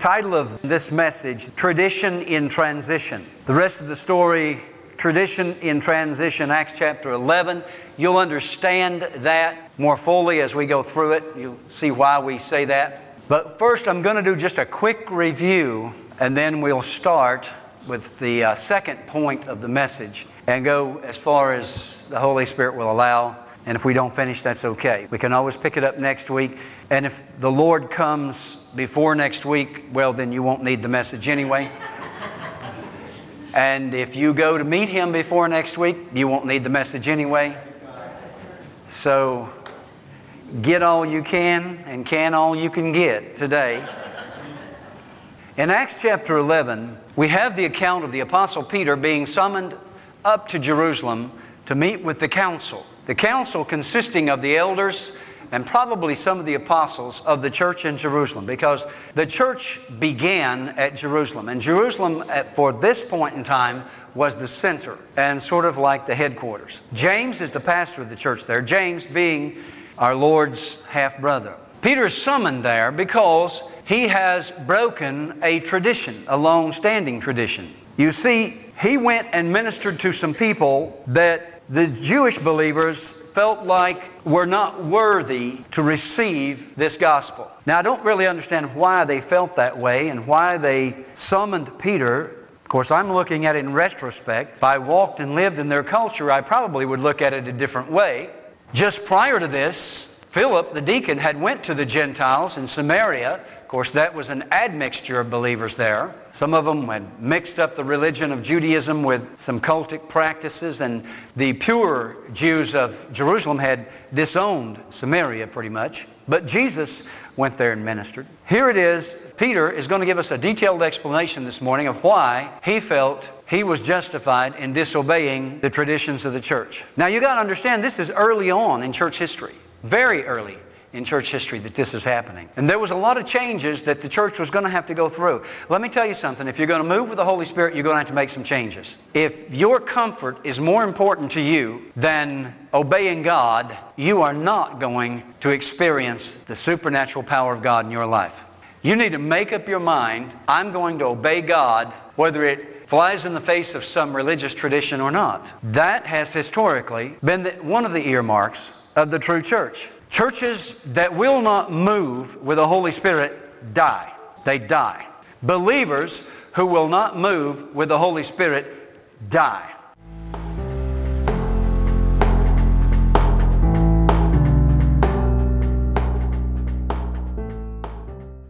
Title of this message Tradition in Transition. The rest of the story, Tradition in Transition, Acts chapter 11. You'll understand that more fully as we go through it. You'll see why we say that. But first, I'm going to do just a quick review, and then we'll start with the uh, second point of the message and go as far as the Holy Spirit will allow. And if we don't finish, that's okay. We can always pick it up next week. And if the Lord comes before next week, well, then you won't need the message anyway. and if you go to meet Him before next week, you won't need the message anyway. So get all you can and can all you can get today. In Acts chapter 11, we have the account of the Apostle Peter being summoned up to Jerusalem to meet with the council. The council consisting of the elders and probably some of the apostles of the church in Jerusalem because the church began at Jerusalem. And Jerusalem, at, for this point in time, was the center and sort of like the headquarters. James is the pastor of the church there, James being our Lord's half brother. Peter is summoned there because he has broken a tradition, a long standing tradition. You see, he went and ministered to some people that the Jewish believers felt like we were not worthy to receive this gospel. Now, I don't really understand why they felt that way and why they summoned Peter. Of course, I'm looking at it in retrospect. If I walked and lived in their culture, I probably would look at it a different way. Just prior to this, Philip, the deacon, had went to the Gentiles in Samaria. Of course, that was an admixture of believers there. Some of them had mixed up the religion of Judaism with some cultic practices, and the pure Jews of Jerusalem had disowned Samaria pretty much. But Jesus went there and ministered. Here it is. Peter is going to give us a detailed explanation this morning of why he felt he was justified in disobeying the traditions of the church. Now, you got to understand, this is early on in church history, very early in church history that this is happening. And there was a lot of changes that the church was going to have to go through. Let me tell you something. If you're going to move with the Holy Spirit, you're going to have to make some changes. If your comfort is more important to you than obeying God, you are not going to experience the supernatural power of God in your life. You need to make up your mind I'm going to obey God, whether it flies in the face of some religious tradition or not. That has historically been the, one of the earmarks of the true church. Churches that will not move with the Holy Spirit die. They die. Believers who will not move with the Holy Spirit die.